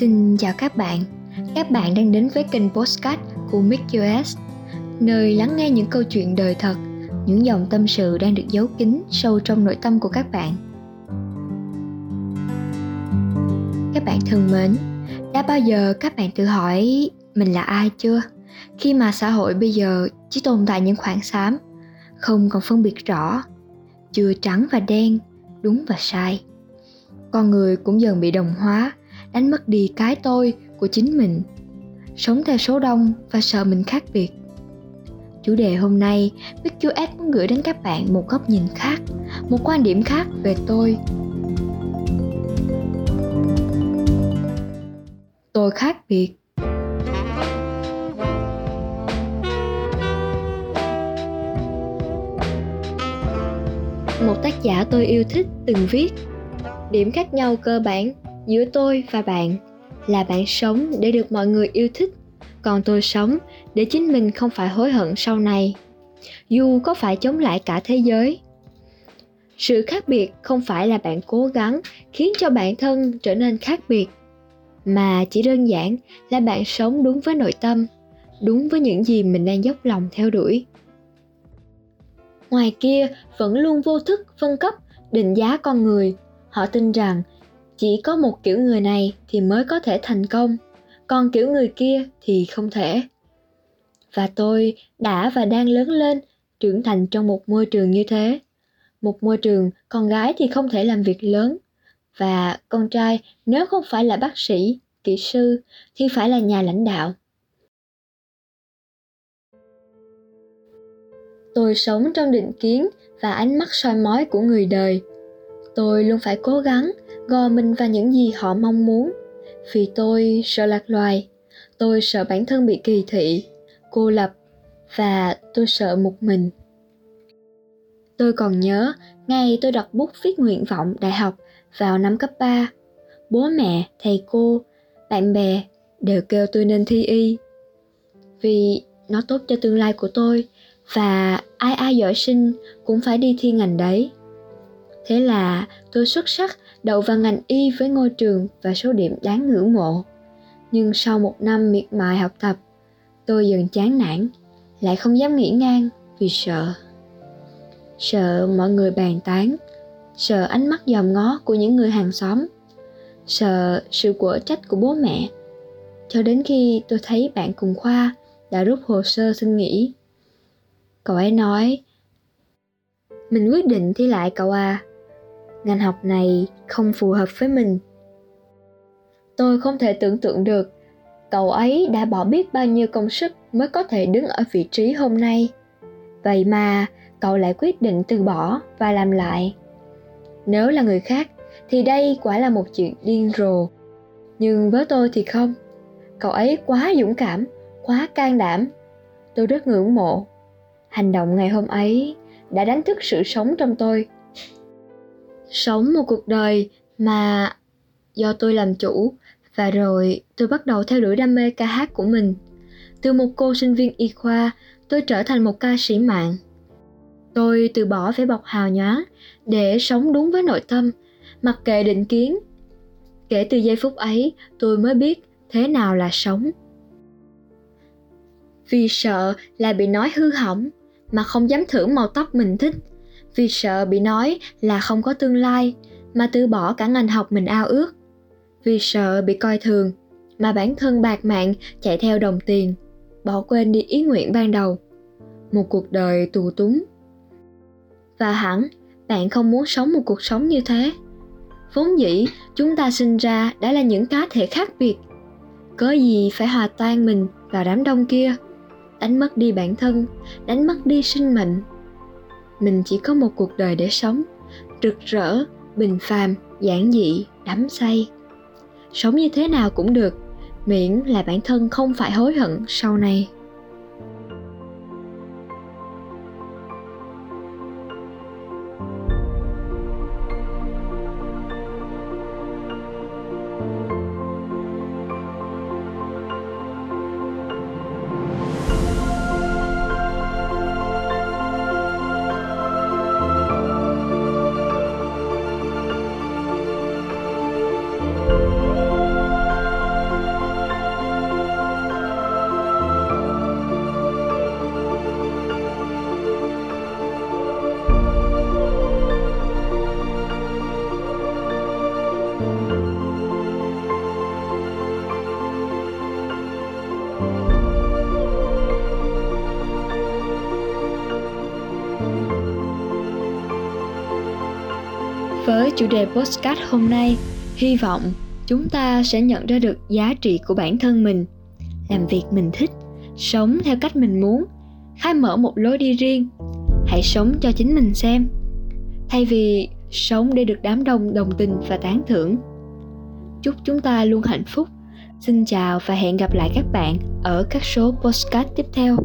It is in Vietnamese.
Xin chào các bạn. Các bạn đang đến với kênh Postcard của MixUS, nơi lắng nghe những câu chuyện đời thật, những dòng tâm sự đang được giấu kín sâu trong nội tâm của các bạn. Các bạn thân mến, đã bao giờ các bạn tự hỏi mình là ai chưa? Khi mà xã hội bây giờ chỉ tồn tại những khoảng xám, không còn phân biệt rõ, chưa trắng và đen, đúng và sai. Con người cũng dần bị đồng hóa, đánh mất đi cái tôi của chính mình. Sống theo số đông và sợ mình khác biệt. Chủ đề hôm nay BQS muốn gửi đến các bạn một góc nhìn khác, một quan điểm khác về tôi. Tôi khác biệt. Một tác giả tôi yêu thích từng viết. Điểm khác nhau cơ bản giữa tôi và bạn là bạn sống để được mọi người yêu thích, còn tôi sống để chính mình không phải hối hận sau này, dù có phải chống lại cả thế giới. Sự khác biệt không phải là bạn cố gắng khiến cho bản thân trở nên khác biệt, mà chỉ đơn giản là bạn sống đúng với nội tâm, đúng với những gì mình đang dốc lòng theo đuổi. Ngoài kia vẫn luôn vô thức phân cấp, định giá con người. Họ tin rằng chỉ có một kiểu người này thì mới có thể thành công. Còn kiểu người kia thì không thể. Và tôi đã và đang lớn lên, trưởng thành trong một môi trường như thế. Một môi trường con gái thì không thể làm việc lớn. Và con trai nếu không phải là bác sĩ, kỹ sư thì phải là nhà lãnh đạo. Tôi sống trong định kiến và ánh mắt soi mói của người đời. Tôi luôn phải cố gắng gò mình vào những gì họ mong muốn. Vì tôi sợ lạc loài, tôi sợ bản thân bị kỳ thị, cô lập, và tôi sợ một mình. Tôi còn nhớ, ngày tôi đặt bút viết nguyện vọng đại học vào năm cấp 3 bố mẹ, thầy cô, bạn bè đều kêu tôi nên thi y. Vì nó tốt cho tương lai của tôi, và ai ai giỏi sinh cũng phải đi thi ngành đấy thế là tôi xuất sắc đậu vào ngành y với ngôi trường và số điểm đáng ngưỡng mộ. Nhưng sau một năm miệt mài học tập, tôi dần chán nản, lại không dám nghỉ ngang vì sợ. Sợ mọi người bàn tán, sợ ánh mắt dòm ngó của những người hàng xóm, sợ sự quở trách của bố mẹ. Cho đến khi tôi thấy bạn cùng khoa đã rút hồ sơ xin nghỉ. Cậu ấy nói, mình quyết định thi lại cậu à, ngành học này không phù hợp với mình. Tôi không thể tưởng tượng được cậu ấy đã bỏ biết bao nhiêu công sức mới có thể đứng ở vị trí hôm nay. Vậy mà cậu lại quyết định từ bỏ và làm lại. Nếu là người khác thì đây quả là một chuyện điên rồ. Nhưng với tôi thì không. Cậu ấy quá dũng cảm, quá can đảm. Tôi rất ngưỡng mộ. Hành động ngày hôm ấy đã đánh thức sự sống trong tôi sống một cuộc đời mà do tôi làm chủ. Và rồi tôi bắt đầu theo đuổi đam mê ca hát của mình. Từ một cô sinh viên y khoa, tôi trở thành một ca sĩ mạng. Tôi từ bỏ vẻ bọc hào nhoáng để sống đúng với nội tâm. Mặc kệ định kiến, kể từ giây phút ấy, tôi mới biết thế nào là sống. Vì sợ là bị nói hư hỏng mà không dám thử màu tóc mình thích vì sợ bị nói là không có tương lai, mà từ bỏ cả ngành học mình ao ước. Vì sợ bị coi thường, mà bản thân bạc mạng chạy theo đồng tiền, bỏ quên đi ý nguyện ban đầu. Một cuộc đời tù túng. Và hẳn, bạn không muốn sống một cuộc sống như thế. Vốn dĩ, chúng ta sinh ra đã là những cá thể khác biệt. Có gì phải hòa tan mình vào đám đông kia? Đánh mất đi bản thân, đánh mất đi sinh mệnh mình chỉ có một cuộc đời để sống. Rực rỡ, bình phàm, giản dị, đắm say. Sống như thế nào cũng được, miễn là bản thân không phải hối hận sau này. Chủ đề postcard hôm nay. Hy vọng chúng ta sẽ nhận ra được giá trị của bản thân mình, làm việc mình thích, sống theo cách mình muốn, khai mở một lối đi riêng. Hãy sống cho chính mình xem. Thay vì sống để được đám đông đồng tình và tán thưởng. Chúc chúng ta luôn hạnh phúc. Xin chào và hẹn gặp lại các bạn ở các số postcard tiếp theo.